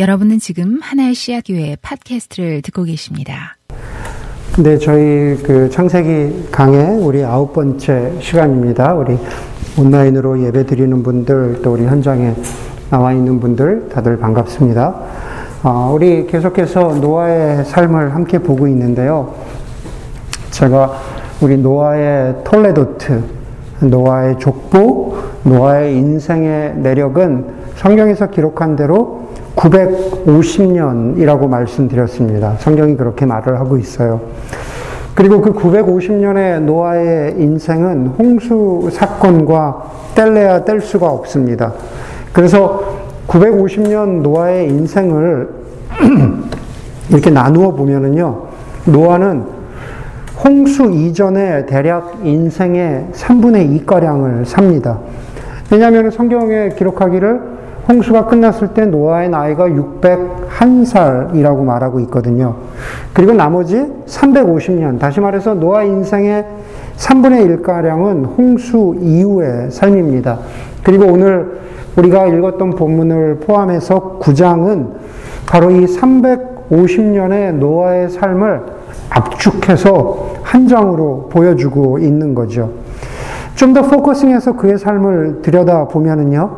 여러분은 지금 하나의 씨앗 교회 팟캐스트를 듣고 계십니다. 네, 저희 그 창세기 강의 우리 아홉 번째 시간입니다. 우리 온라인으로 예배 드리는 분들, 또 우리 현장에 나와 있는 분들 다들 반갑습니다. 어, 우리 계속해서 노아의 삶을 함께 보고 있는데요. 제가 우리 노아의 톨레도트, 노아의 족보, 노아의 인생의 내력은 성경에서 기록한 대로 950년이라고 말씀드렸습니다. 성경이 그렇게 말을 하고 있어요. 그리고 그 950년의 노아의 인생은 홍수 사건과 뗄래야 뗄 수가 없습니다. 그래서 950년 노아의 인생을 이렇게 나누어 보면은요, 노아는 홍수 이전에 대략 인생의 3분의 2가량을 삽니다. 왜냐하면 성경에 기록하기를 홍수가 끝났을 때 노아의 나이가 601살이라고 말하고 있거든요. 그리고 나머지 350년, 다시 말해서 노아 인생의 3분의 1가량은 홍수 이후의 삶입니다. 그리고 오늘 우리가 읽었던 본문을 포함해서 9장은 바로 이 350년의 노아의 삶을 압축해서 한 장으로 보여주고 있는 거죠. 좀 더 포커싱해서 그의 삶을 들여다 보면은요,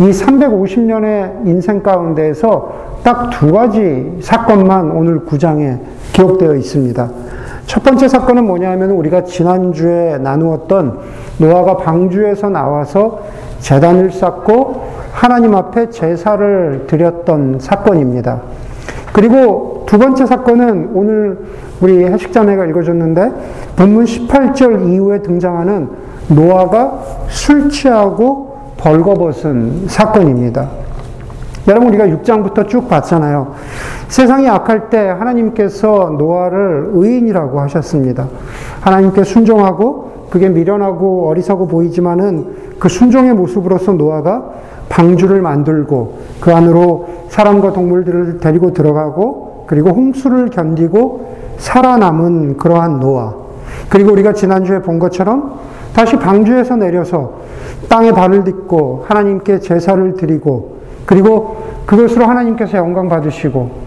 이 350년의 인생 가운데에서 딱 두 가지 사건만 오늘 9장에 기록되어 있습니다. 첫 번째 사건은 뭐냐면 우리가 지난주에 나누었던 노아가 방주에서 나와서 재단을 쌓고 하나님 앞에 제사를 드렸던 사건입니다. 그리고 두 번째 사건은 오늘 우리 해식자매가 읽어줬는데 본문 18절 이후에 등장하는 노아가 술 취하고 벌거벗은 사건입니다. 여러분 우리가 6장부터 쭉 봤잖아요. 세상이 악할 때 하나님께서 노아를 의인이라고 하셨습니다. 하나님께 순종하고 그게 미련하고 어리석어 보이지만은 그 순종의 모습으로서 노아가 방주를 만들고 그 안으로 사람과 동물들을 데리고 들어가고 그리고 홍수를 견디고 살아남은 그러한 노아. 그리고 우리가 지난주에 본 것처럼 다시 방주에서 내려서 땅에 발을 딛고 하나님께 제사를 드리고 그리고 그것으로 하나님께서 영광 받으시고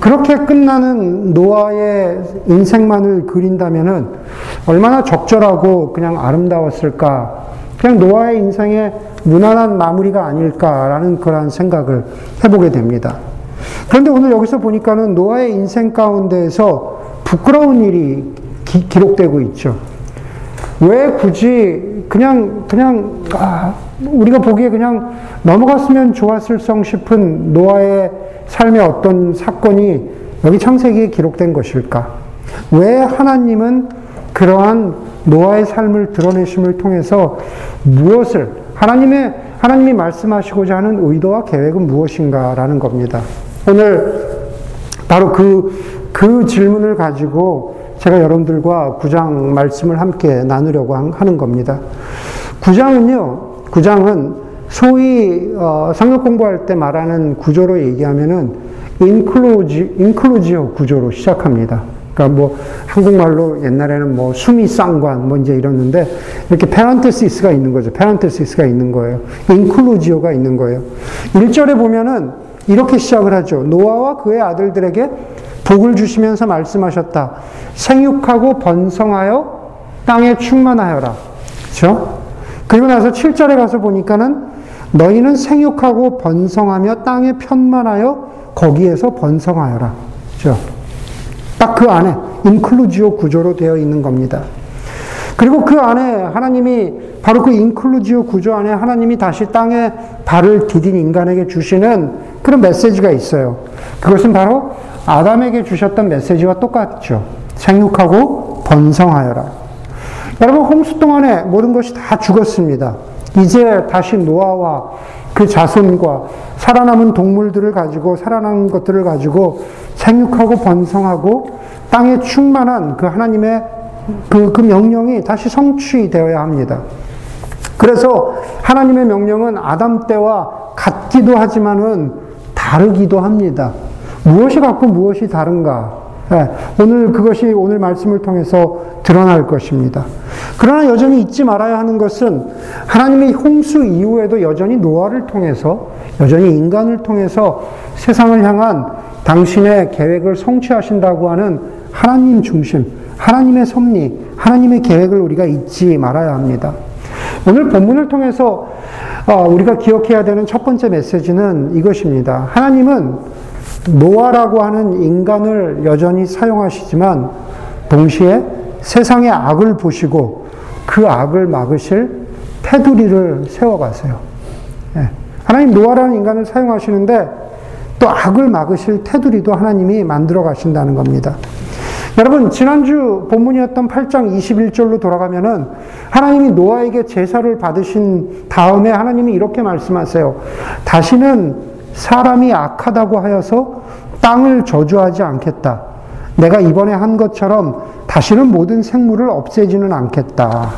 그렇게 끝나는 노아의 인생만을 그린다면은 얼마나 적절하고 그냥 아름다웠을까. 그냥 노아의 인생의 무난한 마무리가 아닐까라는 그런 생각을 해보게 됩니다. 그런데 오늘 여기서 보니까는 노아의 인생 가운데에서 부끄러운 일이 기, 기록되고 있죠. 왜 굳이 그냥 그냥 아, 우리가 보기에 그냥 넘어갔으면 좋았을 성 싶은 노아의 삶의 어떤 사건이 여기 창세기에 기록된 것일까? 왜 하나님은 그러한 노아의 삶을 드러내심을 통해서 무엇을 하나님의 하나님이 말씀하시고자 하는 의도와 계획은 무엇인가라는 겁니다. 오늘 바로 그 그 질문을 가지고 제가 여러분들과 구장 말씀을 함께 나누려고 하는 겁니다. 구장은요, 구장은 소위 어, 성경 공부할 때 말하는 구조로 얘기하면은 inclusi inclusio 구조로 시작합니다. 그러니까 뭐 한국말로 옛날에는 뭐 수미 쌍관 뭐 이제 이러는데 이렇게 parenthesis가 있는 거죠. parenthesis가 있는 거예요. 인클루지오가 있는 거예요. 1절에 보면은 이렇게 시작을 하죠. 노아와 그의 아들들에게 복을 주시면서 말씀하셨다. 생육하고 번성하여 땅에 충만하여라. 그렇죠? 그리고 나서 7절에 가서 보니까는 너희는 생육하고 번성하며 땅에 편만하여 거기에서 번성하여라. 그렇죠? 딱 그 안에 인클루지오 구조로 되어 있는 겁니다. 그리고 그 안에 하나님이 바로 그 인클루지오 구조 안에 하나님이 다시 땅에 발을 디딘 인간에게 주시는 그런 메시지가 있어요. 그것은 바로 아담에게 주셨던 메시지와 똑같죠. 생육하고 번성하여라. 여러분, 홍수 동안에 모든 것이 다 죽었습니다. 이제 다시 노아와 그 자손과 살아남은 동물들을 가지고, 살아남은 것들을 가지고 생육하고 번성하고 땅에 충만한 그 하나님의 그, 그 명령이 다시 성취되어야 합니다. 그래서 하나님의 명령은 아담 때와 같기도 하지만은 다르기도 합니다. 무엇이 같고 무엇이 다른가? 네, 오늘 그것이 오늘 말씀을 통해서 드러날 것입니다. 그러나 여전히 잊지 말아야 하는 것은 하나님의 홍수 이후에도 여전히 노아를 통해서 여전히 인간을 통해서 세상을 향한 당신의 계획을 성취하신다고 하는 하나님 중심, 하나님의 섭리, 하나님의 계획을 우리가 잊지 말아야 합니다. 오늘 본문을 통해서 어, 우리가 기억해야 되는 첫 번째 메시지는 이것입니다. 하나님은 노아라고 하는 인간을 여전히 사용하시지만 동시에 세상의 악을 보시고 그 악을 막으실 테두리를 세워가세요. 예. 하나님 노아라는 인간을 사용하시는데 또 악을 막으실 테두리도 하나님이 만들어 가신다는 겁니다. 여러분, 지난주 본문이었던 8장 21절로 돌아가면은 하나님이 노아에게 제사를 받으신 다음에 하나님이 이렇게 말씀하세요. 다시는 사람이 악하다고 하여서 땅을 저주하지 않겠다. 내가 이번에 한 것처럼 다시는 모든 생물을 없애지는 않겠다.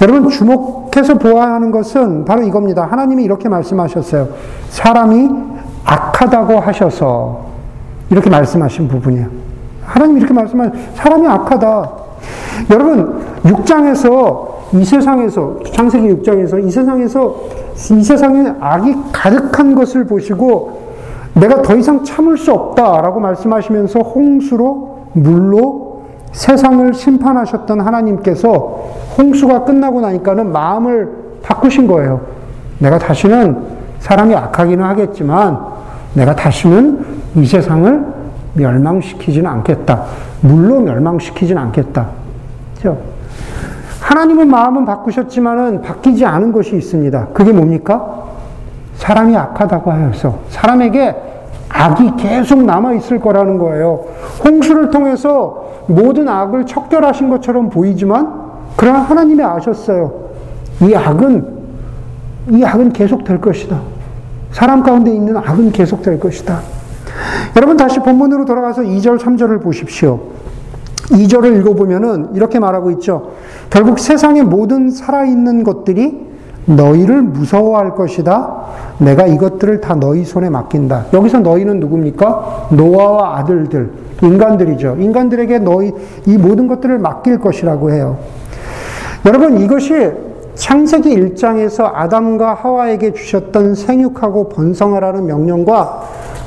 여러분, 주목해서 보아야 하는 것은 바로 이겁니다. 하나님이 이렇게 말씀하셨어요. 사람이 악하다고 하셔서 이렇게 말씀하신 부분이에요. 하나님 이렇게 말씀하신 사람이 악하다. 여러분 6장에서 이 세상에서 창세기 6장에서 이 세상에서 이 세상에 악이 가득한 것을 보시고 내가 더 이상 참을 수 없다라고 말씀하시면서 홍수로 물로 세상을 심판하셨던 하나님께서 홍수가 끝나고 나니까는 마음을 바꾸신 거예요. 내가 다시는 사람이 악하기는 하겠지만 내가 다시는 이 세상을 멸망시키지는 않겠다. 물로 멸망시키지는 않겠다. 그죠? 하나님은 마음은 바꾸셨지만은 바뀌지 않은 것이 있습니다. 그게 뭡니까? 사람이 악하다고 하여서 사람에게 악이 계속 남아 있을 거라는 거예요. 홍수를 통해서 모든 악을 척결하신 것처럼 보이지만 그러나 하나님이 아셨어요. 이 악은 이 악은 계속 될 것이다. 사람 가운데 있는 악은 계속 될 것이다. 여러분 다시 본문으로 돌아가서 2절, 3절을 보십시오. 2절을 읽어보면은 이렇게 말하고 있죠. 결국 세상의 모든 살아있는 것들이 너희를 무서워할 것이다. 내가 이것들을 다 너희 손에 맡긴다. 여기서 너희는 누굽니까? 노아와 아들들, 인간들이죠. 인간들에게 너희 이 모든 것들을 맡길 것이라고 해요. 여러분 이것이 창세기 1장에서 아담과 하와에게 주셨던 생육하고 번성하라는 명령과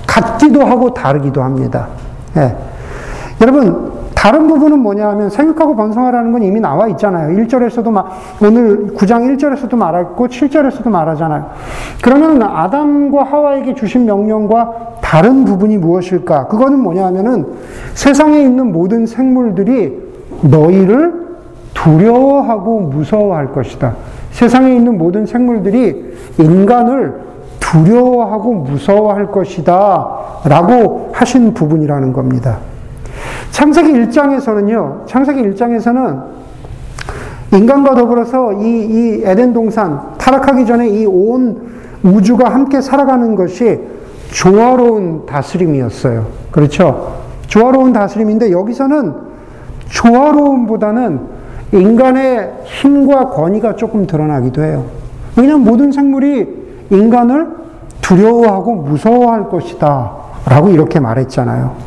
같기도 하고 다르기도 합니다. 예. 여러분, 다른 부분은 뭐냐 하면 생육하고 번성하라는 건 이미 나와 있잖아요. 1절에서도 마, 오늘 9장 1절에서도 말했고 7절에서도 말하잖아요. 그러면 아담과 하와에게 주신 명령과 다른 부분이 무엇일까? 그거는 뭐냐 하면은 세상에 있는 모든 생물들이 너희를 두려워하고 무서워할 것이다. 세상에 있는 모든 생물들이 인간을 두려워하고 무서워할 것이다. 라고 하신 부분이라는 겁니다. 창세기 1장에서는요, 창세기 1장에서는 인간과 더불어서 이, 이 에덴 동산, 타락하기 전에 이 온 우주가 함께 살아가는 것이 조화로운 다스림이었어요. 그렇죠? 조화로운 다스림인데 여기서는 조화로움보다는 인간의 힘과 권위가 조금 드러나기도 해요. 왜냐하면 모든 생물이 인간을 두려워하고 무서워할 것이다. 라고 이렇게 말했잖아요.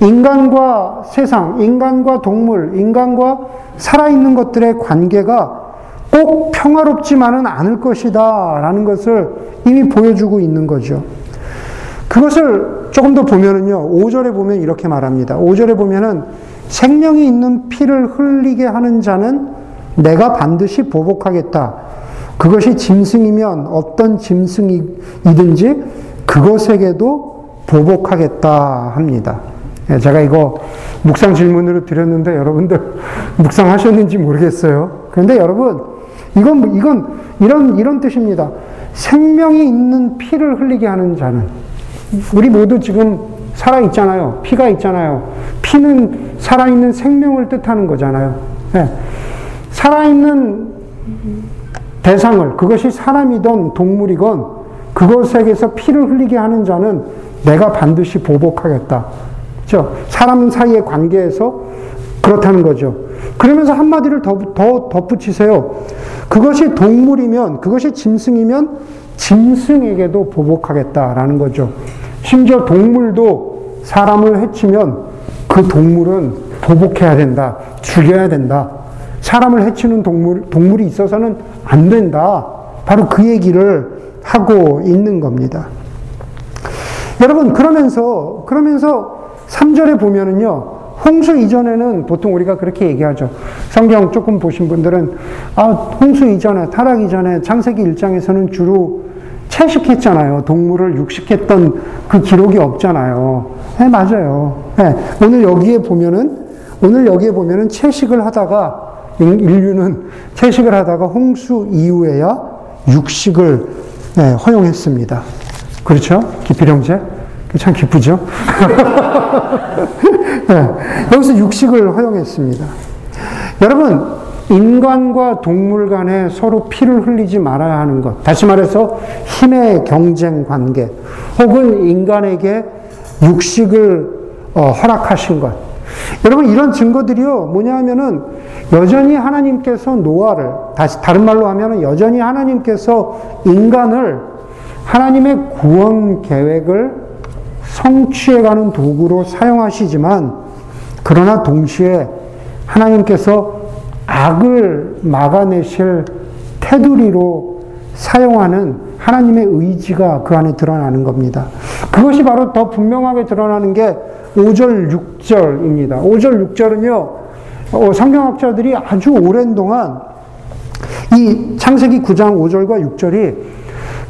인간과 세상, 인간과 동물, 인간과 살아있는 것들의 관계가 꼭 평화롭지만은 않을 것이다. 라는 것을 이미 보여주고 있는 거죠. 그것을 조금 더 보면은요, 5절에 보면 이렇게 말합니다. 5절에 보면은 생명이 있는 피를 흘리게 하는 자는 내가 반드시 보복하겠다. 그것이 짐승이면 어떤 짐승이든지 그것에게도 보복하겠다 합니다. 예, 제가 이거 묵상 질문으로 드렸는데 여러분들 묵상하셨는지 모르겠어요. 그런데 여러분 이건 이건 이런 이런 뜻입니다. 생명이 있는 피를 흘리게 하는 자는 우리 모두 지금 살아 있잖아요. 피가 있잖아요. 피는 살아 있는 생명을 뜻하는 거잖아요. 네. 살아 있는 대상을 그것이 사람이건 동물이건 그것에게서 피를 흘리게 하는 자는 내가 반드시 보복하겠다. 그렇죠? 사람 사이의 관계에서 그렇다는 거죠. 그러면서 한마디를 더, 더 덧붙이세요. 그것이 동물이면, 그것이 짐승이면 짐승에게도 보복하겠다라는 거죠. 심지어 동물도 사람을 해치면 그 동물은 보복해야 된다. 죽여야 된다. 사람을 해치는 동물, 동물이 있어서는 안 된다. 바로 그 얘기를 하고 있는 겁니다. 여러분, 그러면서, 그러면서 3절에 보면은요, 홍수 이전에는 보통 우리가 그렇게 얘기하죠. 성경 조금 보신 분들은, 아, 홍수 이전에, 타락 이전에 창세기 1장에서는 주로 채식했잖아요. 동물을 육식했던 그 기록이 없잖아요. 네, 맞아요. 네, 오늘 여기에 보면은, 오늘 여기에 보면은 채식을 하다가, 인류는 채식을 하다가 홍수 이후에야 육식을 네, 허용했습니다. 그렇죠? 기필형제? 참 기쁘죠? 네, 여기서 육식을 허용했습니다. 여러분, 인간과 동물 간에 서로 피를 흘리지 말아야 하는 것. 다시 말해서 힘의 경쟁 관계. 혹은 인간에게 육식을 어, 허락하신 것. 여러분, 이런 증거들이요, 뭐냐 하면은, 여전히 하나님께서 노아를, 다시, 다른 말로 하면은, 여전히 하나님께서 인간을 하나님의 구원 계획을 성취해가는 도구로 사용하시지만, 그러나 동시에 하나님께서 악을 막아내실 테두리로 사용하는 하나님의 의지가 그 안에 드러나는 겁니다. 그것이 바로 더 분명하게 드러나는 게 5절, 6절입니다. 5절, 6절은요, 어, 성경학자들이 아주 오랜 동안 이 창세기 9장 5절과 6절이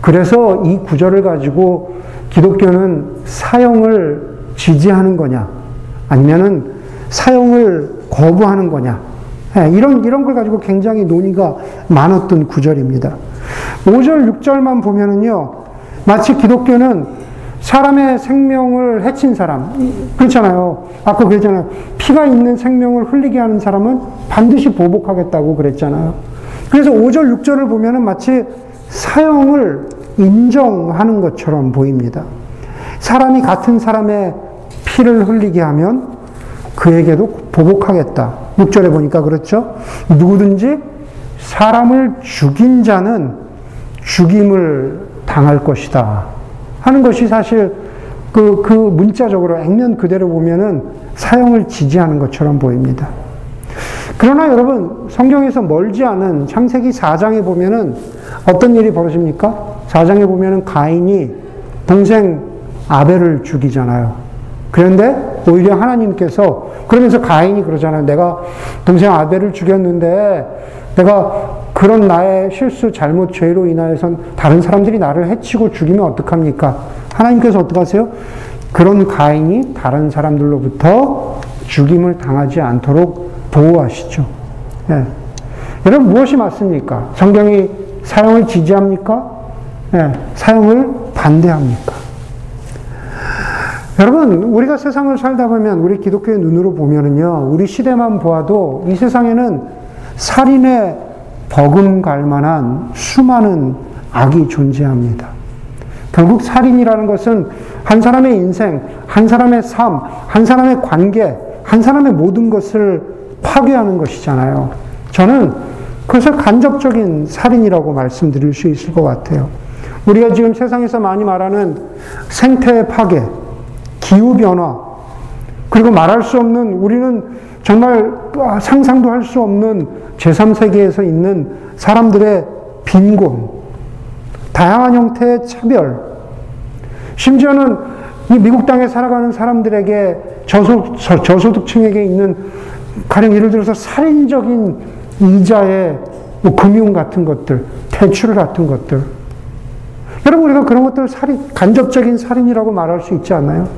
그래서 이 구절을 가지고 기독교는 사형을 지지하는 거냐, 아니면은 사형을 거부하는 거냐, 예, 이런, 이런 걸 가지고 굉장히 논의가 많았던 구절입니다. 5절, 6절만 보면은요, 마치 기독교는 사람의 생명을 해친 사람, 그렇잖아요. 아까 그랬잖아요. 피가 있는 생명을 흘리게 하는 사람은 반드시 보복하겠다고 그랬잖아요. 그래서 5절, 6절을 보면은 마치 사형을 인정하는 것처럼 보입니다. 사람이 같은 사람의 피를 흘리게 하면 그에게도 보복하겠다. 6절에 보니까 그렇죠? 누구든지 사람을 죽인 자는 죽임을 당할 것이다. 하는 것이 사실 그, 그 문자적으로 액면 그대로 보면은 사형을 지지하는 것처럼 보입니다. 그러나 여러분, 성경에서 멀지 않은 창세기 4장에 보면은 어떤 일이 벌어집니까? 4장에 보면은 가인이 동생 아벨을 죽이잖아요. 그런데 오히려 하나님께서 그러면서 가인이 그러잖아요. 내가 동생 아벨을 죽였는데 내가 그런 나의 실수, 잘못, 죄로 인하여선 다른 사람들이 나를 해치고 죽이면 어떡합니까? 하나님께서 어떡하세요? 그런 가인이 다른 사람들로부터 죽임을 당하지 않도록 보호하시죠. 예. 여러분, 무엇이 맞습니까? 성경이 사형을 지지합니까? 예. 사형을 반대합니까? 여러분, 우리가 세상을 살다 보면, 우리 기독교의 눈으로 보면은요, 우리 시대만 보아도 이 세상에는 살인의 버금갈 만한 수많은 악이 존재합니다. 결국 살인이라는 것은 한 사람의 인생, 한 사람의 삶, 한 사람의 관계, 한 사람의 모든 것을 파괴하는 것이잖아요. 저는 그것을 간접적인 살인이라고 말씀드릴 수 있을 것 같아요. 우리가 지금 세상에서 많이 말하는 생태의 파괴, 기후변화, 그리고 말할 수 없는, 우리는 정말 상상도 할 수 없는 제3세계에서 있는 사람들의 빈곤, 다양한 형태의 차별, 심지어는 이 미국 땅에 살아가는 사람들에게 저소, 저소득층에게 있는 가령 예를 들어서 살인적인 이자의 뭐 금융 같은 것들, 대출 같은 것들. 여러분, 우리가 그런 것들 살인, 간접적인 살인이라고 말할 수 있지 않나요?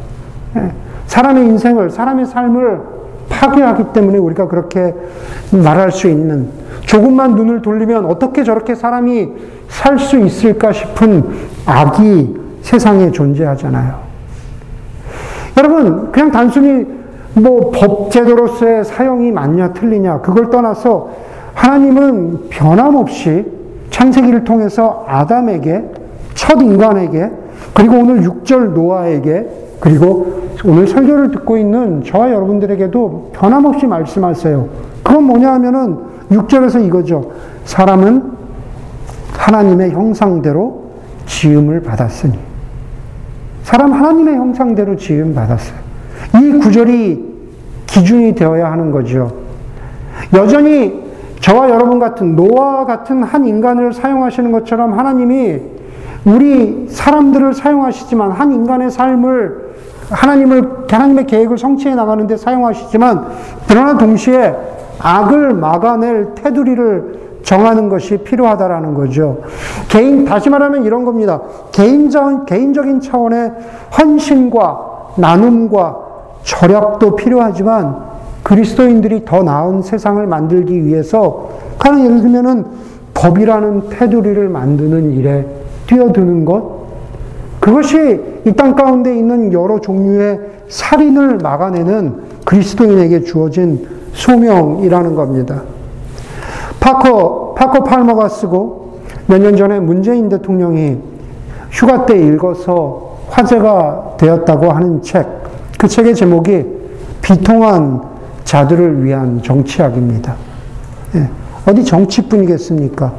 예. 사람의 인생을, 사람의 삶을 파괴하기 때문에 우리가 그렇게 말할 수 있는 조금만 눈을 돌리면 어떻게 저렇게 사람이 살 수 있을까 싶은 악이 세상에 존재하잖아요. 여러분, 그냥 단순히 뭐 법제도로서의 사용이 맞냐 틀리냐 그걸 떠나서 하나님은 변함없이 창세기를 통해서 아담에게 첫 인간에게 그리고 오늘 6절 노아에게 그리고 오늘 설교를 듣고 있는 저와 여러분들에게도 변함없이 말씀하세요. 그건 뭐냐 하면은 6절에서 이거죠. 사람은 하나님의 형상대로 지음을 받았으니. 사람 하나님의 형상대로 지음 받았어요. 이 구절이 기준이 되어야 하는 거죠. 여전히 저와 여러분 같은 노아 같은 한 인간을 사용하시는 것처럼 하나님이 우리 사람들을 사용하시지만 한 인간의 삶을 하나님을 하나님의 계획을 성취해 나가는데 사용하시지만 그러나 동시에 악을 막아낼 테두리를 정하는 것이 필요하다라는 거죠. 개인 다시 말하면 이런 겁니다. 개인적 개인적인 차원의 헌신과 나눔과 절약도 필요하지만 그리스도인들이 더 나은 세상을 만들기 위해서 가령 예를 들면은 법이라는 테두리를 만드는 일에 뛰어드는 것 그것이 이 땅 가운데 있는 여러 종류의 살인을 막아내는 그리스도인에게 주어진 소명이라는 겁니다. 파커, 파커 팔머가 쓰고 몇 년 전에 문재인 대통령이 휴가 때 읽어서 화제가 되었다고 하는 책. 그 책의 제목이 비통한 자들을 위한 정치학입니다. 예, 어디 정치뿐이겠습니까?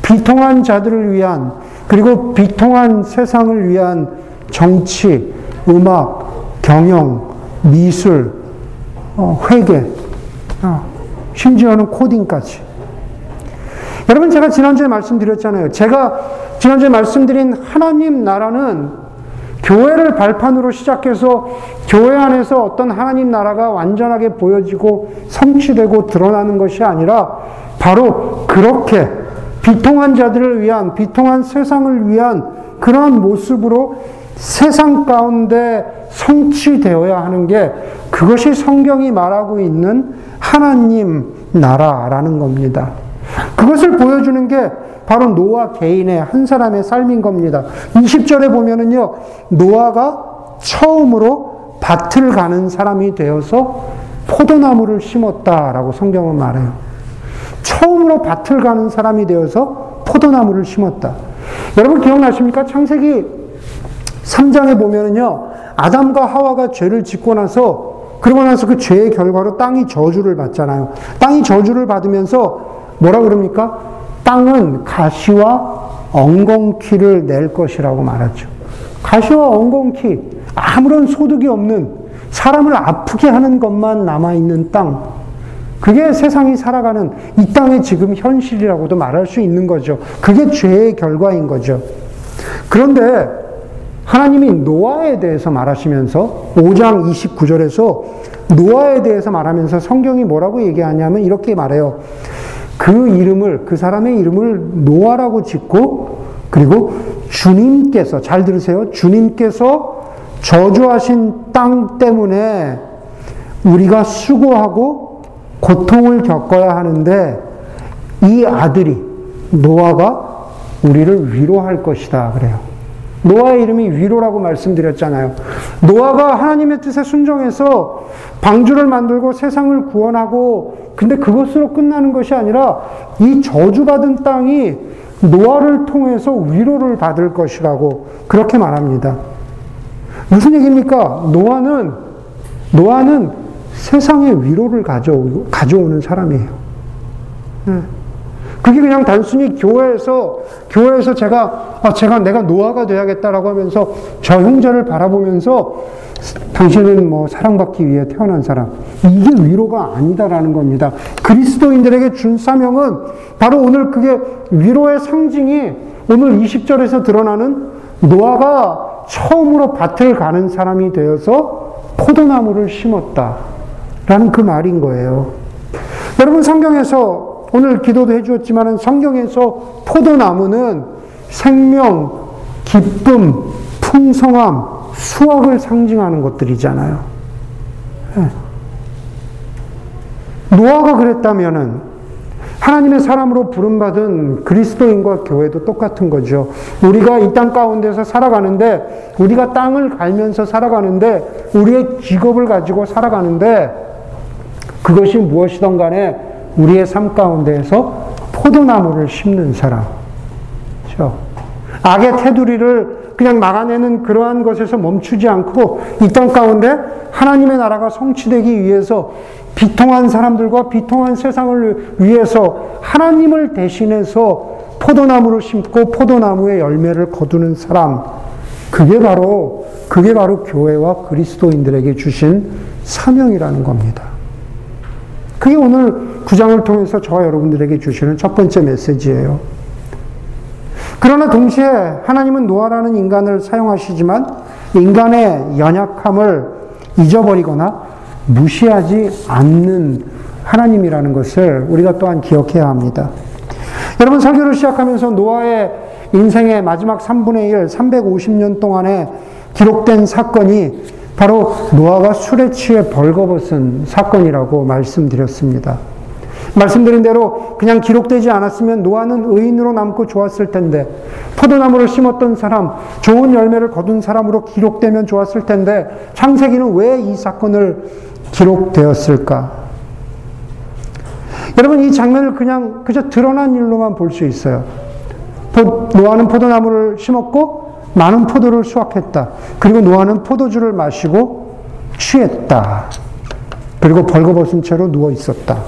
비통한 자들을 위한, 그리고 비통한 세상을 위한 정치, 음악, 경영, 미술, 어, 회계, 어, 심지어는 코딩까지. 여러분, 제가 지난주에 말씀드렸잖아요. 제가 지난주에 말씀드린 하나님 나라는 교회를 발판으로 시작해서 교회 안에서 어떤 하나님 나라가 완전하게 보여지고 성취되고 드러나는 것이 아니라 바로 그렇게 비통한 자들을 위한, 비통한 세상을 위한 그러한 모습으로 세상 가운데 성취되어야 하는 게 그것이 성경이 말하고 있는 하나님 나라라는 겁니다. 그것을 보여주는 게 바로 노아 개인의 한 사람의 삶인 겁니다. 20절에 보면은요, 노아가 처음으로 밭을 가는 사람이 되어서 포도나무를 심었다라고 성경은 말해요. 처음으로 밭을 가는 사람이 되어서 포도나무를 심었다. 여러분 기억나십니까? 창세기 3장에 보면은요, 아담과 하와가 죄를 짓고 나서 그러고 나서 그 죄의 결과로 땅이 저주를 받잖아요. 땅이 저주를 받으면서 뭐라 그럽니까? 땅은 가시와 엉겅퀴를 낼 것이라고 말하죠. 가시와 엉겅퀴, 아무런 소득이 없는 사람을 아프게 하는 것만 남아있는 땅. 그게 세상이 살아가는 이 땅의 지금 현실이라고도 말할 수 있는 거죠. 그게 죄의 결과인 거죠. 그런데 하나님이 노아에 대해서 말하시면서 5장 29절에서 노아에 대해서 말하면서 성경이 뭐라고 얘기하냐면 이렇게 말해요. 그 이름을, 그 사람의 이름을 노아라고 짓고, 그리고 주님께서, 잘 들으세요. 주님께서 저주하신 땅 때문에 우리가 수고하고 고통을 겪어야 하는데 이 아들이, 노아가 우리를 위로할 것이다. 그래요. 노아의 이름이 위로라고 말씀드렸잖아요. 노아가 하나님의 뜻에 순종해서 방주를 만들고 세상을 구원하고 근데 그것으로 끝나는 것이 아니라 이 저주받은 땅이 노아를 통해서 위로를 받을 것이라고 그렇게 말합니다. 무슨 얘기입니까? 노아는 노아는 세상의 위로를 가져 가져오는 사람이에요. 네. 그게 그냥 단순히 교회에서 교회에서 제가 아 제가 내가 노아가 돼야겠다라고 하면서 저 형제를 바라보면서 당신은 뭐 사랑받기 위해 태어난 사람 이게 위로가 아니다라는 겁니다. 그리스도인들에게 준 사명은 바로 오늘 그게 위로의 상징이 오늘 20절에서 드러나는 노아가 처음으로 밭을 가는 사람이 되어서 포도나무를 심었다 라는 그 말인 거예요. 여러분 성경에서 오늘 기도도 해주었지만 성경에서 포도나무는 생명, 기쁨, 풍성함, 수확을 상징하는 것들이잖아요. 네. 노아가 그랬다면은 하나님의 사람으로 부름받은 그리스도인과 교회도 똑같은 거죠. 우리가 이 땅 가운데서 살아가는데, 우리가 땅을 갈면서 살아가는데, 우리의 직업을 가지고 살아가는데, 그것이 무엇이든 간에 우리의 삶 가운데에서 포도나무를 심는 사람. 그렇죠? 악의 테두리를 그냥 막아내는 그러한 것에서 멈추지 않고 이 땅 가운데 하나님의 나라가 성취되기 위해서 비통한 사람들과 비통한 세상을 위해서 하나님을 대신해서 포도나무를 심고 포도나무의 열매를 거두는 사람. 그게 바로, 그게 바로 교회와 그리스도인들에게 주신 사명이라는 겁니다. 그게 오늘 구장을 통해서 저와 여러분들에게 주시는 첫 번째 메시지예요. 그러나 동시에 하나님은 노아라는 인간을 사용하시지만 인간의 연약함을 잊어버리거나 무시하지 않는 하나님이라는 것을 우리가 또한 기억해야 합니다. 여러분 설교를 시작하면서 노아의 인생의 마지막 3분의 1, 350년 동안에 기록된 사건이 바로 노아가 술에 취해 벌거벗은 사건이라고 말씀드렸습니다. 말씀드린 대로 그냥 기록되지 않았으면 노아는 의인으로 남고 좋았을 텐데 포도나무를 심었던 사람, 좋은 열매를 거둔 사람으로 기록되면 좋았을 텐데 창세기는 왜 이 사건을 기록되었을까? 여러분 이 장면을 그냥 그저 드러난 일로만 볼 수 있어요. 노아는 포도나무를 심었고 많은 포도를 수확했다. 그리고 노아는 포도주를 마시고 취했다. 그리고 벌거벗은 채로 누워 있었다.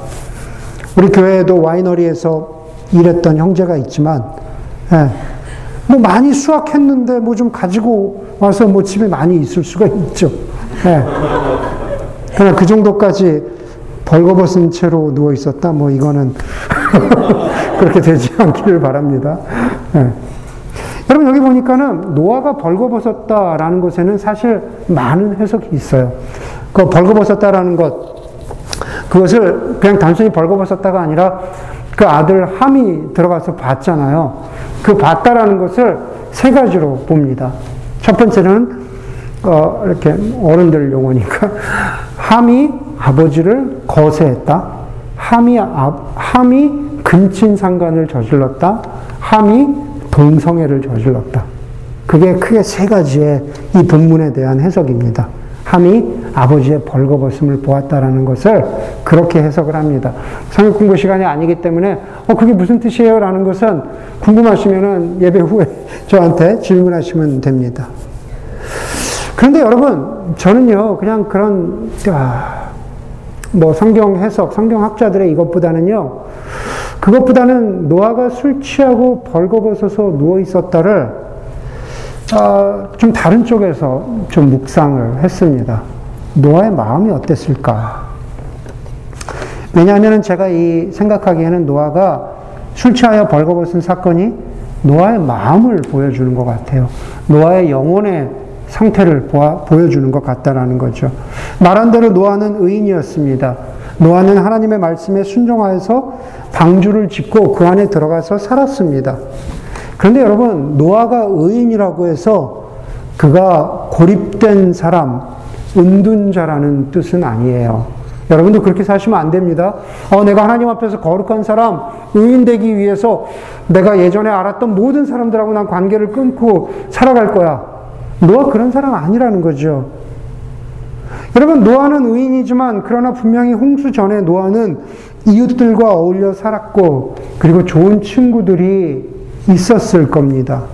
우리 교회에도 와이너리에서 일했던 형제가 있지만, 예, 뭐 많이 수확했는데 뭐 좀 가지고 와서 뭐 집에 많이 있을 수가 있죠. 예. 그러나 그 정도까지 벌거벗은 채로 누워 있었다. 뭐 이거는 그렇게 되지 않기를 바랍니다. 예. 여러분 여기 보니까는 노아가 벌거벗었다라는 것에는 사실 많은 해석이 있어요. 그 벌거벗었다라는 것 그것을 그냥 단순히 벌거벗었다가 아니라 그 아들 함이 들어가서 봤잖아요. 그 봤다라는 것을 세 가지로 봅니다. 첫 번째는 어, 이렇게 어른들 용어니까 함이 아버지를 거세했다. 함이 아, 함이 근친상간을 저질렀다. 함이 동성애를 저질렀다. 그게 크게 세 가지의 이 본문에 대한 해석입니다. 함이 아버지의 벌거벗음을 보았다라는 것을 그렇게 해석을 합니다. 성역 공부 시간이 아니기 때문에 어 그게 무슨 뜻이에요? 라는 것은 궁금하시면은 예배 후에 저한테 질문하시면 됩니다. 그런데 여러분 저는요 그냥 그런 아, 뭐 성경 해석, 성경 학자들의 이것보다는요 그것보다는 노아가 술 취하고 벌거벗어서 누워 있었다를 어, 좀 다른 쪽에서 좀 묵상을 했습니다. 노아의 마음이 어땠을까? 왜냐하면 제가 이 생각하기에는 노아가 술 취하여 벌거벗은 사건이 노아의 마음을 보여주는 것 같아요. 노아의 영혼의 상태를 보아, 보여주는 것 같다라는 거죠. 말한 대로 노아는 의인이었습니다. 노아는 하나님의 말씀에 순종하여서 방주를 짓고 그 안에 들어가서 살았습니다. 그런데 여러분, 노아가 의인이라고 해서 그가 고립된 사람, 은둔자라는 뜻은 아니에요. 여러분도 그렇게 사시면 안 됩니다. 어, 내가 하나님 앞에서 거룩한 사람, 의인 되기 위해서 내가 예전에 알았던 모든 사람들하고 난 관계를 끊고 살아갈 거야. 노아 그런 사람 아니라는 거죠. 여러분, 노아는 의인이지만, 그러나 분명히 홍수 전에 노아는 이웃들과 어울려 살았고, 그리고 좋은 친구들이 있었을 겁니다.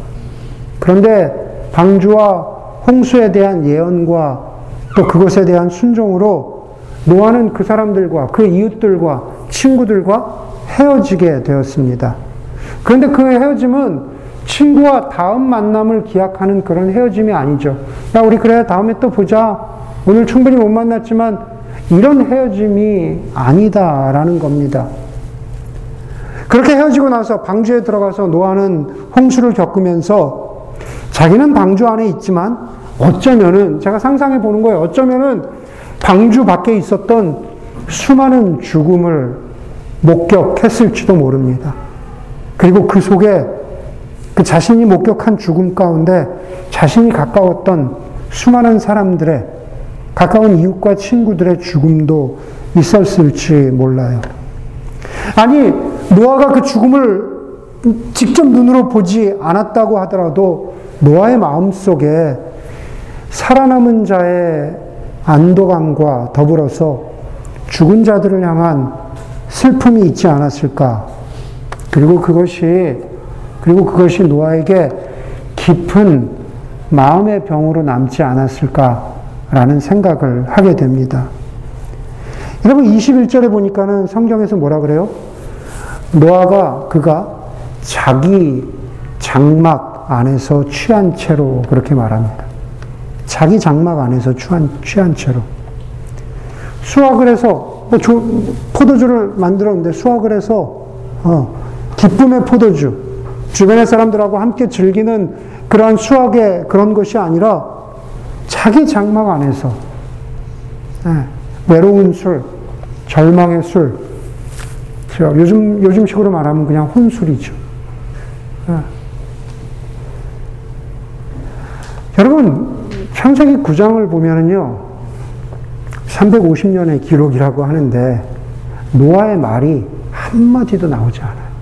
그런데 방주와 홍수에 대한 예언과 또 그것에 대한 순종으로 노아는 그 사람들과 그 이웃들과 친구들과 헤어지게 되었습니다. 그런데 그 헤어짐은 친구와 다음 만남을 기약하는 그런 헤어짐이 아니죠. 야, 우리 그래, 다음에 또 보자. 오늘 충분히 못 만났지만 이런 헤어짐이 아니다라는 겁니다. 그렇게 헤어지고 나서 방주에 들어가서 노아는 홍수를 겪으면서 자기는 방주 안에 있지만 어쩌면은 제가 상상해 보는 거예요. 어쩌면은 방주 밖에 있었던 수많은 죽음을 목격했을지도 모릅니다. 그리고 그 속에 그 자신이 목격한 죽음 가운데 자신이 가까웠던 수많은 사람들의 가까운 이웃과 친구들의 죽음도 있었을지 몰라요. 아니, 노아가 그 죽음을 직접 눈으로 보지 않았다고 하더라도 노아의 마음 속에 살아남은 자의 안도감과 더불어서 죽은 자들을 향한 슬픔이 있지 않았을까. 그리고 그것이, 그리고 그것이 노아에게 깊은 마음의 병으로 남지 않았을까. 라는 생각을 하게 됩니다. 여러분 21절에 보니까는 성경에서 뭐라 그래요? 노아가 그가 자기 장막 안에서 취한 채로 그렇게 말합니다. 자기 장막 안에서 취한, 취한 채로. 수확을 해서, 뭐 조, 포도주를 만들었는데 수확을 해서, 어, 기쁨의 포도주, 주변의 사람들하고 함께 즐기는 그러한 수학의 그런 것이 아니라 자기 장막 안에서 네, 외로운 술, 절망의 술, 요즘 요즘 식으로 말하면 그냥 혼술이죠. 네. 여러분 창세기 9장을 보면은요 350년의 기록이라고 하는데 노아의 말이 한마디도 나오지 않아요.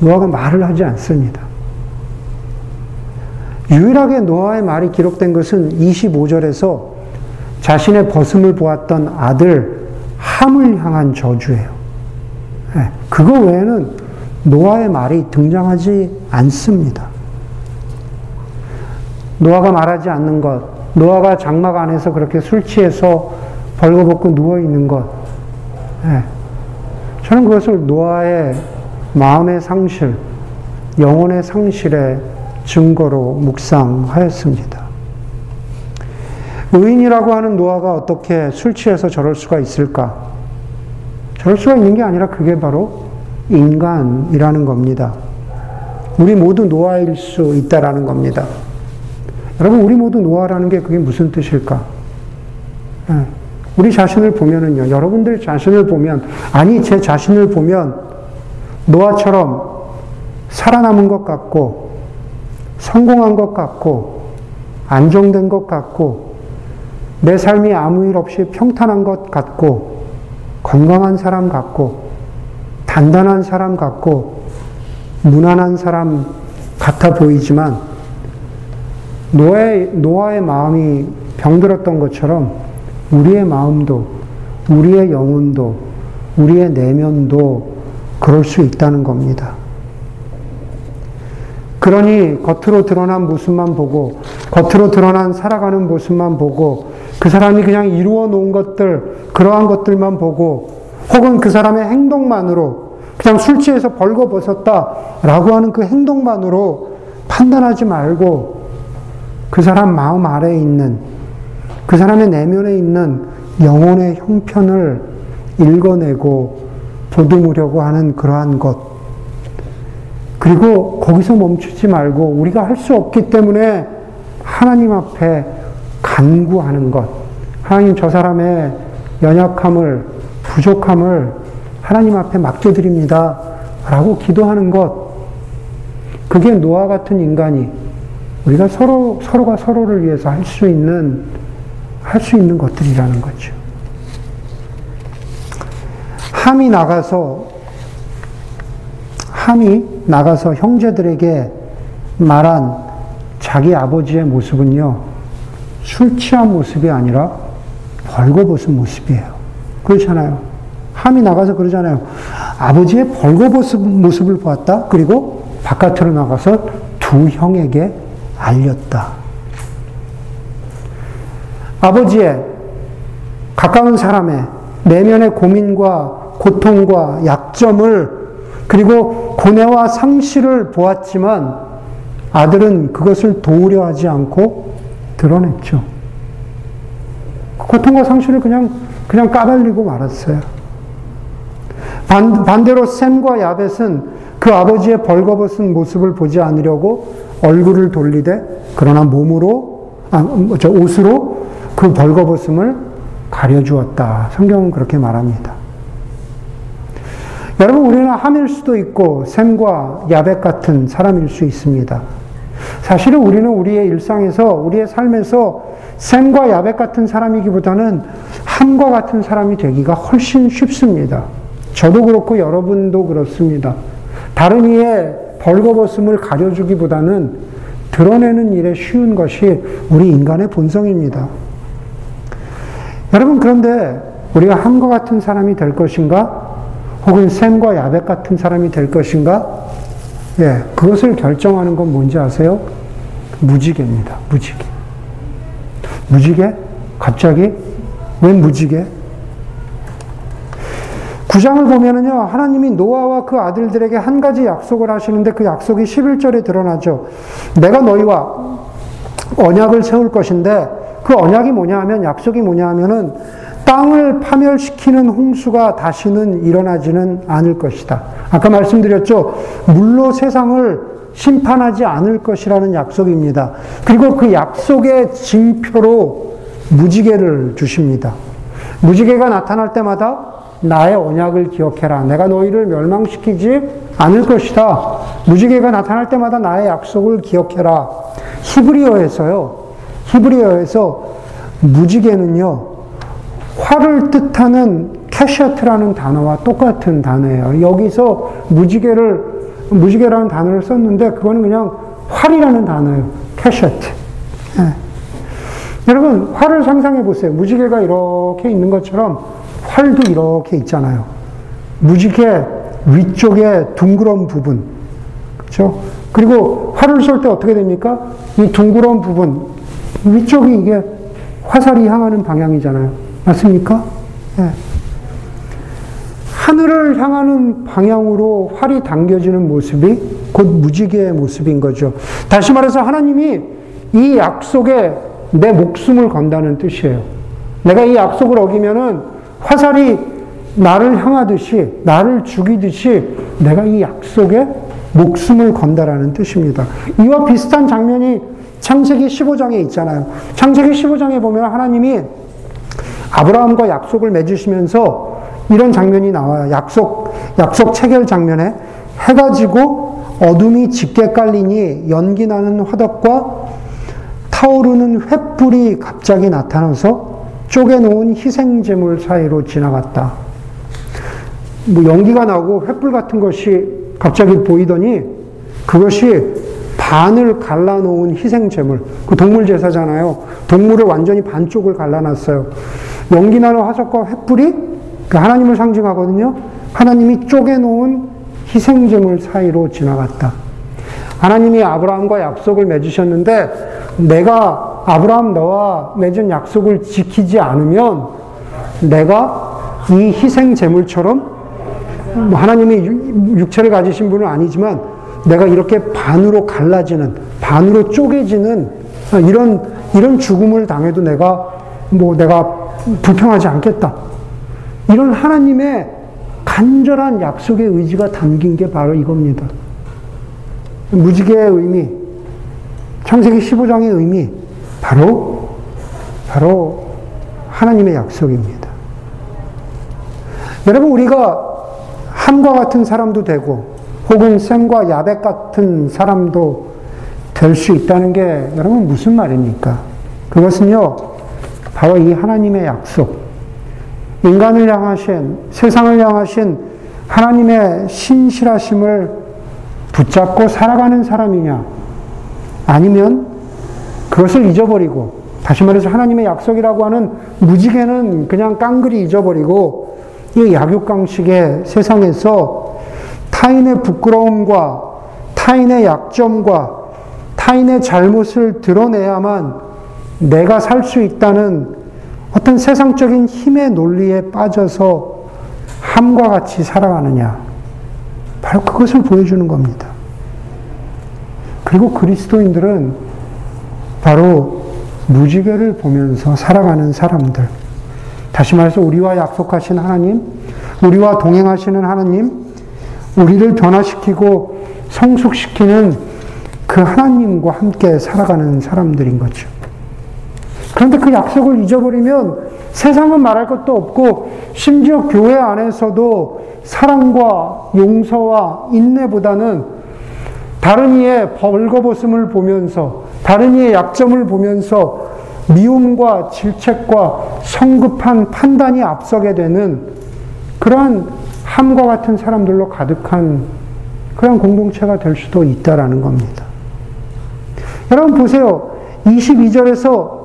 노아가 말을 하지 않습니다. 유일하게 노아의 말이 기록된 것은 25절에서 자신의 벗음을 보았던 아들 함을 향한 저주예요. 네, 그거 외에는 노아의 말이 등장하지 않습니다. 노아가 말하지 않는 것, 노아가 장막 안에서 그렇게 술 취해서 벌거벗고 누워 있는 것, 네. 저는 그것을 노아의 마음의 상실, 영혼의 상실의 증거로 묵상하였습니다. 의인이라고 하는 노아가 어떻게 술 취해서 저럴 수가 있을까? 저럴 수가 있는 게 아니라 그게 바로 인간이라는 겁니다. 우리 모두 노아일 수 있다라는 겁니다. 여러분, 우리 모두 노아라는 게 그게 무슨 뜻일까? 예. 우리 자신을 보면은요, 여러분들 자신을 보면, 아니, 제 자신을 보면, 노아처럼 살아남은 것 같고, 성공한 것 같고, 안정된 것 같고, 내 삶이 아무 일 없이 평탄한 것 같고, 건강한 사람 같고, 단단한 사람 같고, 무난한 사람 같아 보이지만, 노아의, 노아의 마음이 병들었던 것처럼 우리의 마음도, 우리의 영혼도, 우리의 내면도 그럴 수 있다는 겁니다. 그러니 겉으로 드러난 모습만 보고, 겉으로 드러난 살아가는 모습만 보고, 그 사람이 그냥 이루어 놓은 것들, 그러한 것들만 보고, 혹은 그 사람의 행동만으로, 그냥 술 취해서 벌거 벗었다라고 하는 그 행동만으로 판단하지 말고, 그 사람 마음 아래에 있는 그 사람의 내면에 있는 영혼의 형편을 읽어내고 보듬으려고 하는 그러한 것. 그리고 거기서 멈추지 말고 우리가 할 수 없기 때문에 하나님 앞에 간구하는 것. 하나님 저 사람의 연약함을, 부족함을 하나님 앞에 맡겨드립니다. 라고 기도하는 것. 그게 노아 같은 인간이 우리가 서로, 서로가 서로를 위해서 할 수 있는 할 수 있는 것들이라는 거죠. 함이 나가서 함이 나가서 형제들에게 말한 자기 아버지의 모습은요, 술 취한 모습이 아니라 벌거벗은 모습이에요. 그렇잖아요. 함이 나가서 그러잖아요. 아버지의 벌거벗은 모습을 보았다. 그리고 바깥으로 나가서 두 형에게 알렸다. 아버지의 가까운 사람의 내면의 고민과 고통과 약점을 그리고 고뇌와 상실을 보았지만 아들은 그것을 도우려 하지 않고 드러냈죠. 그 고통과 상실을 그냥, 그냥 까발리고 말았어요. 반, 반대로 샘과 야벳은 그 아버지의 벌거벗은 모습을 보지 않으려고 얼굴을 돌리되 그러나 몸으로, 아, 저 옷으로 그 벌거벗음을 가려주었다. 성경은 그렇게 말합니다. 여러분, 우리는 함일 수도 있고, 샘과 야벳 같은 사람일 수 있습니다. 사실은 우리는 우리의 일상에서, 우리의 삶에서 샘과 야벳 같은 사람이기보다는 함과 같은 사람이 되기가 훨씬 쉽습니다. 저도 그렇고 여러분도 그렇습니다. 다른 이의 벌거벗음을 가려주기보다는 드러내는 일에 쉬운 것이 우리 인간의 본성입니다. 여러분, 그런데 우리가 함과 같은 사람이 될 것인가? 혹은 샘과 야벳 같은 사람이 될 것인가? 예, 그것을 결정하는 건 뭔지 아세요? 무지개입니다. 무지개. 무지개? 갑자기? 왜 무지개? 구장을 보면은요, 하나님이 노아와 그 아들들에게 한 가지 약속을 하시는데 그 약속이 11절에 드러나죠. 내가 너희와 언약을 세울 것인데 그 언약이 뭐냐 하면 약속이 뭐냐 하면은 땅을 파멸시키는 홍수가 다시는 일어나지는 않을 것이다. 아까 말씀드렸죠. 물로 세상을 심판하지 않을 것이라는 약속입니다. 그리고 그 약속의 징표로 무지개를 주십니다. 무지개가 나타날 때마다 나의 언약을 기억해라. 내가 너희를 멸망시키지 않을 것이다. 무지개가 나타날 때마다 나의 약속을 기억해라. 히브리어에서요. 히브리어에서 무지개는요. 활을 뜻하는 קשת라는 단어와 똑같은 단어예요. 여기서 무지개를 무지개라는 단어를 썼는데 그거는 그냥 활이라는 단어예요. קשת. 네. 여러분 활을 상상해 보세요. 무지개가 이렇게 있는 것처럼 활도 이렇게 있잖아요. 무지개 위쪽에 둥그런 부분, 그렇죠? 그리고 활을 쏠 때 어떻게 됩니까? 이 둥그런 부분 위쪽이 이게 화살이 향하는 방향이잖아요. 맞습니까? 네. 하늘을 향하는 방향으로 활이 당겨지는 모습이 곧 무지개의 모습인 거죠. 다시 말해서 하나님이 이 약속에 내 목숨을 건다는 뜻이에요. 내가 이 약속을 어기면은 화살이 나를 향하듯이, 나를 죽이듯이 내가 이 약속에 목숨을 건다라는 뜻입니다. 이와 비슷한 장면이 창세기 15장에 있잖아요. 창세기 15장에 보면 하나님이 아브라함과 약속을 맺으시면서 이런 장면이 나와요. 약속, 약속 체결 장면에 해가 지고 어둠이 짙게 깔리니 연기 나는 화덕과 타오르는 횃불이 갑자기 나타나서 쪼개놓은 희생제물 사이로 지나갔다. 뭐 연기가 나고 횃불 같은 것이 갑자기 보이더니 그것이 반을 갈라놓은 희생제물. 그 동물 제사잖아요. 동물을 완전히 반쪽을 갈라놨어요. 연기 나는 화석과 횃불이 그 하나님을 상징하거든요. 하나님이 쪼개놓은 희생제물 사이로 지나갔다. 하나님이 아브라함과 약속을 맺으셨는데 내가 아브라함 너와 맺은 약속을 지키지 않으면 내가 이 희생 제물처럼 뭐 하나님이 육체를 가지신 분은 아니지만 내가 이렇게 반으로 갈라지는 반으로 쪼개지는 이런 이런 죽음을 당해도 내가 뭐 내가 불평하지 않겠다. 이런 하나님의 간절한 약속의 의지가 담긴 게 바로 이겁니다. 무지개의 의미, 창세기 15장의 의미, 바로, 바로 하나님의 약속입니다. 여러분, 우리가 함과 같은 사람도 되고, 혹은 샘과 야벳 같은 사람도 될 수 있다는 게 여러분 무슨 말입니까? 그것은요, 바로 이 하나님의 약속, 인간을 향하신, 세상을 향하신 하나님의 신실하심을 붙잡고 살아가는 사람이냐? 아니면 그것을 잊어버리고, 다시 말해서 하나님의 약속이라고 하는 무지개는 그냥 깡그리 잊어버리고, 이 약육강식의 세상에서 타인의 부끄러움과 타인의 약점과 타인의 잘못을 드러내야만 내가 살 수 있다는 어떤 세상적인 힘의 논리에 빠져서 함과 같이 살아가느냐. 바로 그것을 보여주는 겁니다. 그리고 그리스도인들은 바로 무지개를 보면서 살아가는 사람들. 다시 말해서 우리와 약속하신 하나님, 우리와 동행하시는 하나님, 우리를 변화시키고 성숙시키는 그 하나님과 함께 살아가는 사람들인 거죠. 그런데 그 약속을 잊어버리면 세상은 말할 것도 없고 심지어 교회 안에서도 사랑과 용서와 인내보다는 다른 이의 벌거벗음을 보면서 다른 이의 약점을 보면서 미움과 질책과 성급한 판단이 앞서게 되는 그러한 함과 같은 사람들로 가득한 그런 공동체가 될 수도 있다라는 겁니다. 여러분 보세요. 22절에서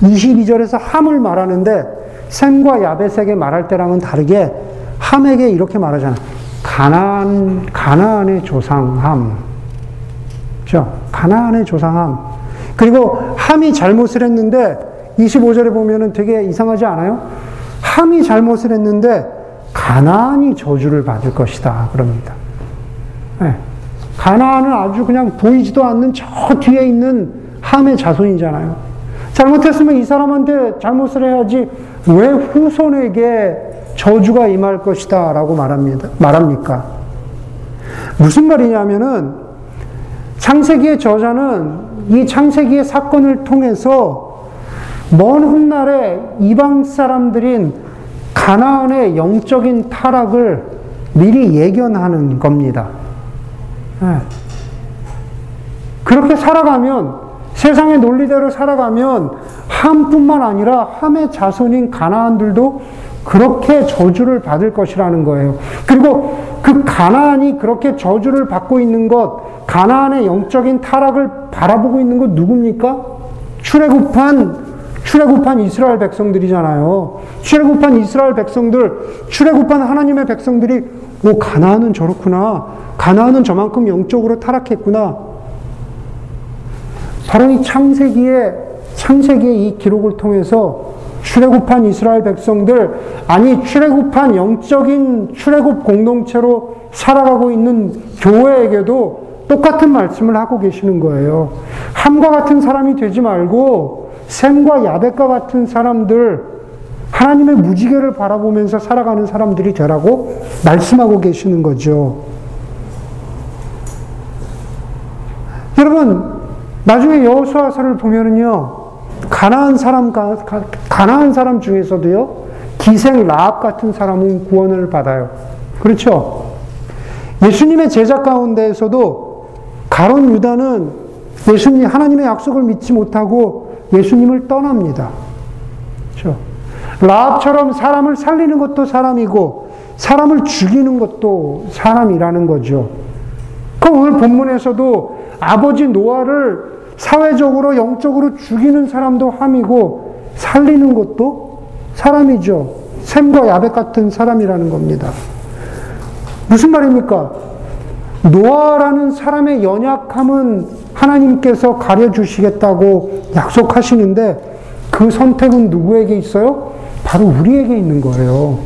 22절에서 함을 말하는데 샘과 야벳에게 말할 때랑은 다르게 함에게 이렇게 말하잖아. 가나안 가나안의 조상함. 그죠? 가나안의 조상함. 그리고 함이 잘못을 했는데 25절에 보면은 되게 이상하지 않아요? 함이 잘못을 했는데 가나안이 저주를 받을 것이다. 그럽니다. 네. 가나안은 아주 그냥 보이지도 않는 저 뒤에 있는 함의 자손이잖아요. 잘못했으면 이 사람한테 잘못을 해야지 왜 후손에게 저주가 임할 것이다 라고 말합니다. 말합니까? 무슨 말이냐면은 창세기의 저자는 이 창세기의 사건을 통해서 먼 훗날에 이방 사람들인 가나안의 영적인 타락을 미리 예견하는 겁니다. 네. 그렇게 살아가면 세상의 논리대로 살아가면 함뿐만 아니라 함의 자손인 가나안들도 그렇게 저주를 받을 것이라는 거예요. 그리고 그 가나안이 그렇게 저주를 받고 있는 것, 가나안의 영적인 타락을 바라보고 있는 것 누굽니까? 출애굽한 출애굽한 이스라엘 백성들이잖아요. 출애굽한 이스라엘 백성들, 출애굽한 하나님의 백성들이 오 가나안은 저렇구나. 가나안은 저만큼 영적으로 타락했구나. 바로 이 창세기의 창세기의 이 기록을 통해서 출애굽한 이스라엘 백성들 아니 출애굽한 영적인 출애굽 공동체로 살아가고 있는 교회에게도 똑같은 말씀을 하고 계시는 거예요. 함과 같은 사람이 되지 말고 샘과 야벳과 같은 사람들 하나님의 무지개를 바라보면서 살아가는 사람들이 되라고 말씀하고 계시는 거죠. 여러분 나중에 여호수아서를 보면은요. 가나안 사람 가나안 사람 중에서도요. 기생 라합 같은 사람은 구원을 받아요. 그렇죠? 예수님의 제자 가운데에서도 가론 유다는 예수님 하나님의 약속을 믿지 못하고 예수님을 떠납니다. 그렇죠? 라합처럼 사람을 살리는 것도 사람이고 사람을 죽이는 것도 사람이라는 거죠. 그 오늘 본문에서도 아버지 노아를 사회적으로 영적으로 죽이는 사람도 함이고 살리는 것도 사람이죠. 샘과 야벳 같은 사람이라는 겁니다. 무슨 말입니까? 노아라는 사람의 연약함은 하나님께서 가려주시겠다고 약속하시는데 그 선택은 누구에게 있어요? 바로 우리에게 있는 거예요.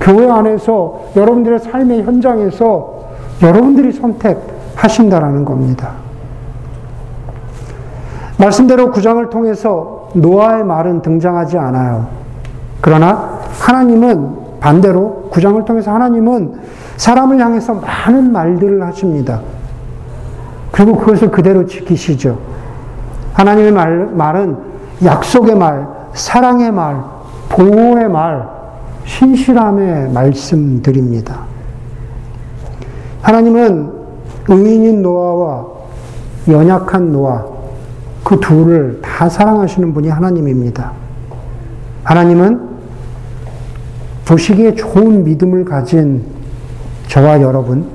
교회 안에서 여러분들의 삶의 현장에서 여러분들이 선택하신다라는 겁니다. 말씀대로 구장을 통해서 노아의 말은 등장하지 않아요. 그러나 하나님은 반대로 구장을 통해서 하나님은 사람을 향해서 많은 말들을 하십니다. 그리고 그것을 그대로 지키시죠. 하나님의 말, 말은 약속의 말, 사랑의 말, 보호의 말, 신실함의 말씀들입니다. 하나님은 의인인 노아와 연약한 노아, 그 둘을 다 사랑하시는 분이 하나님입니다. 하나님은 보시기에 좋은 믿음을 가진 저와 여러분,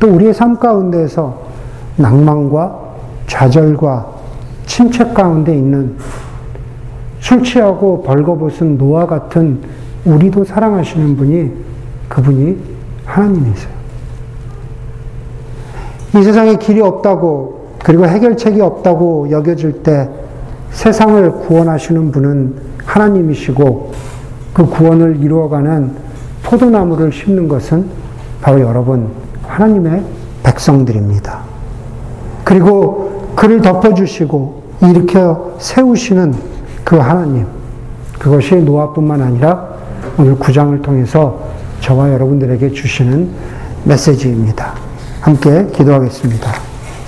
또 우리의 삶 가운데에서 낭만과 좌절과 침체 가운데 있는 술 취하고 벌거벗은 노아 같은 우리도 사랑하시는 분이 그분이 하나님이세요. 이 세상에 길이 없다고 그리고 해결책이 없다고 여겨질 때 세상을 구원하시는 분은 하나님이시고 그 구원을 이루어가는 포도나무를 심는 것은 바로 여러분 하나님의 백성들입니다. 그리고 그를 덮어주시고 일으켜 세우시는 그 하나님 그것이 노아뿐만 아니라 오늘 구장을 통해서 저와 여러분들에게 주시는 메시지입니다. 함께 기도하겠습니다.